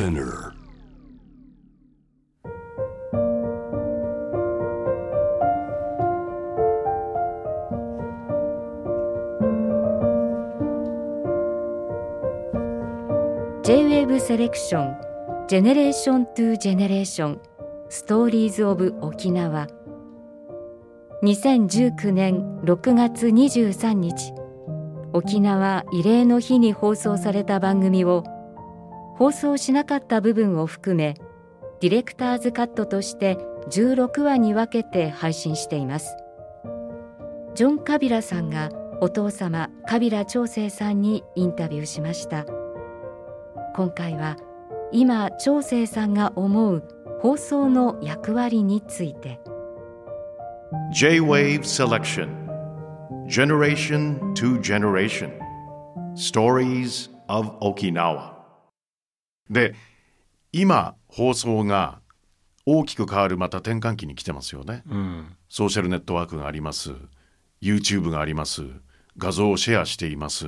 Spinner. セレクションジェネレーショントゥジェネレーションストーリーズオブ沖縄2019年6月23日沖縄慰霊の日に放送された番組を放送しなかった部分を含めディレクターズカットとして16話に分けて配信しています。ジョン・カビラさんがお父様カビラ長生さんにインタビューしました。今回は今長生さんが思う放送の役割について。J-Wave Selection. Generation to Generation. Stories of Okinawa. で今放送が大きく変わるまた転換期に来てますよね、うん、ソーシャルネットワークがあります。YouTube があります。画像をシェアしています。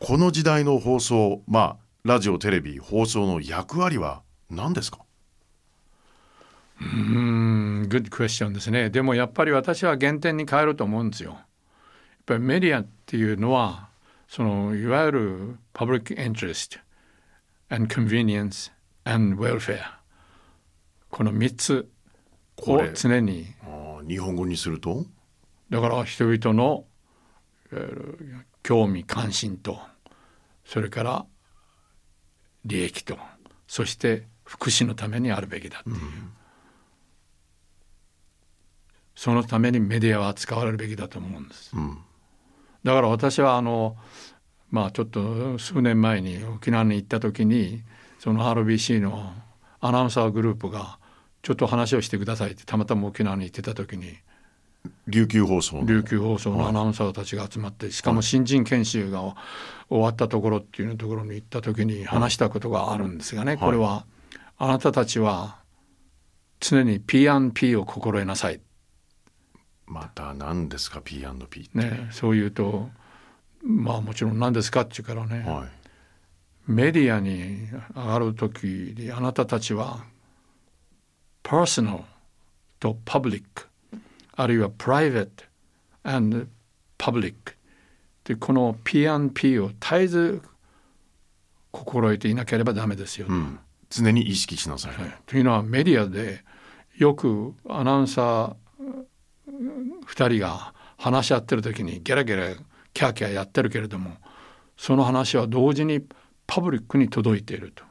この時代の放送まあラジオテレビ放送の役割は何ですか？うん、グッドクエスチョンですね。でもやっぱり私は原点に変えると思うんですよ。やっぱりメディアっていうのは、そのいわゆるパブリックイントレスト、and convenience and welfare. この3つを常に。日本語にすると？だから人々の興味関心とそれから利益とそして福祉のためにあるべきだって。いう、うん、そのためにメディアは使われるべきだと思うんです、うん、だから私はあのまあちょっと数年前に沖縄に行った時にその RBC のアナウンサーグループがちょっし話をしてくださいってたまたま沖縄に行ってた時に琉球放送琉球放送のアナウンサーたちが集まって、しかも新人研修が終わったところっていうところに行った時に話したことがあるんですがね、これはあなたたちは常に P&P を心得なさい。また何ですか P&P って。ね、そう言うとまあもちろん何ですかって言うからね、はい、メディアに上がる時にあなたたちはパーソナルとパブリックあるいはプライベート and public でこの P&P を絶えず心得ていなければダメですよ、うん、常に意識しなさい、はい、というのはメディアでよくアナウンサー2人が話し合ってる時にゲラゲラキャーキャーやってるけれどもその話は同時にパブリックに届いていると。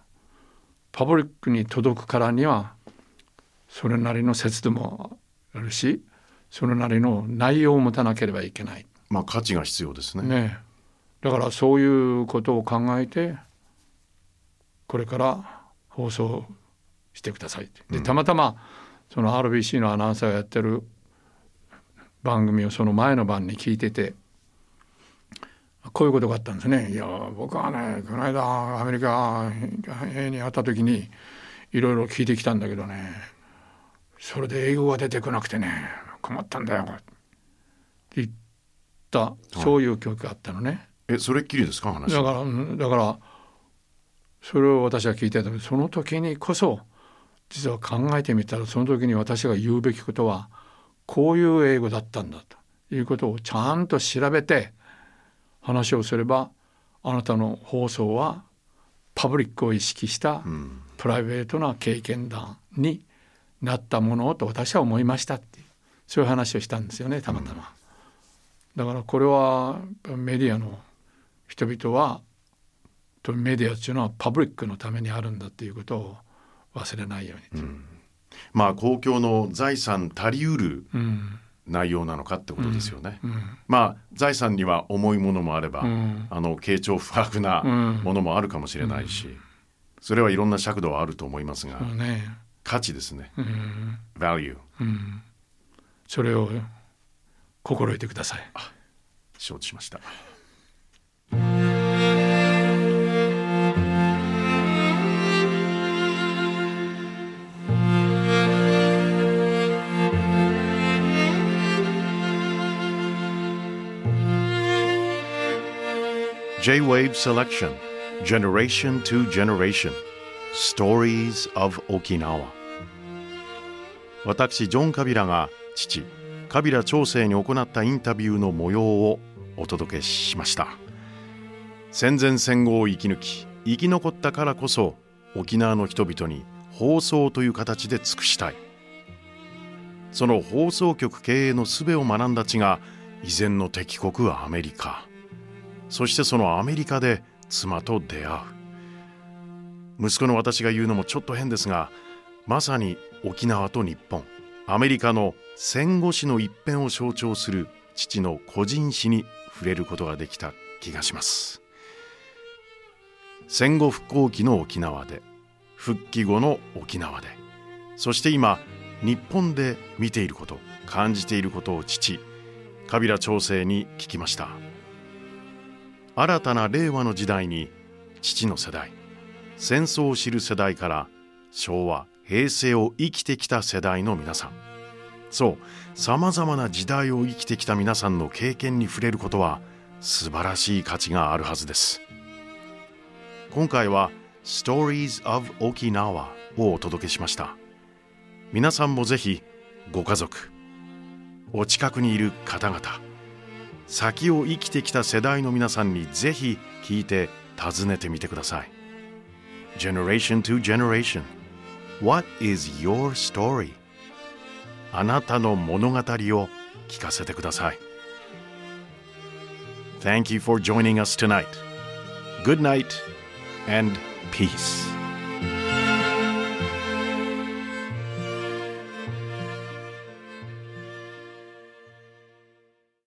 パブリックに届くからにはそれなりの節度もあるしそれなりの内容を持たなければいけない。まあ価値が必要ですね。ねだからそういうことを考えてこれから放送してくださいでたまたまその RBC のアナウンサーがやってる番組をその前の晩に聞いててこういうことがあったんですね。いや僕はねこの間アメリカに会った時にいろいろ聞いてきたんだけどね。それで英語が出てこなくてね困ったんだよ」って言ったそういう曲があったのね。えそれっきりですか話だからだからそれを私は聞いてた。その時にこそ実は考えてみたらその時に私が言うべきことはこういう英語だったんだということをちゃんと調べて話をすればあなたの放送はパブリックを意識したプライベートな経験談になったものと私は思いましたってそういう話をしたんですよねたまたま。だからこれはメディアの人々はとメディアっていうのはパブリックのためにあるんだっていうことを忘れないように、うん、まあ公共の財産足りうる内容なのかってことですよね、うんうん、まあ財産には重いものもあれば、あの傾聴不白なものもあるかもしれないし、それはいろんな尺度はあると思いますが、ね、価値ですね、value、それを心得てください。承知しました J-Wave Selection Generation to Generation Stories of Okinawa. 私ジョン・カビラが父カビラ長生に行ったインタビューの模様をお届けしました。戦前戦後を生き抜き生き残ったからこそ沖縄の人々に放送という形で尽くしたい。その放送局経営の術を学んだ地が以前の敵国アメリカ。そしてそのアメリカで妻と出会う。息子の私が言うのもちょっと変ですがまさに沖縄と日本。アメリカの戦後史の一辺を象徴する父の個人史に触れることができた気がします。戦後復興期の沖縄で復帰後の沖縄でそして今日本で見ていること感じていることを父カビラ長生に聞きました。新たな令和の時代に父の世代戦争を知る世代から昭和平成を生きてきた世代の皆さん。そうさまざまな時代を生きてきた皆さんの経験に触れることは素晴らしい価値があるはずです。今回は Stories of Okinawa をお届けしました。皆さんもぜひご家族お近くにいる方々先を生きてきた世代の皆さんにぜひ聞いて尋ねてみてください Generation to Generation What is your story? あなたの物語を聞かせてください Thank you for joining us tonight. Good night and peace.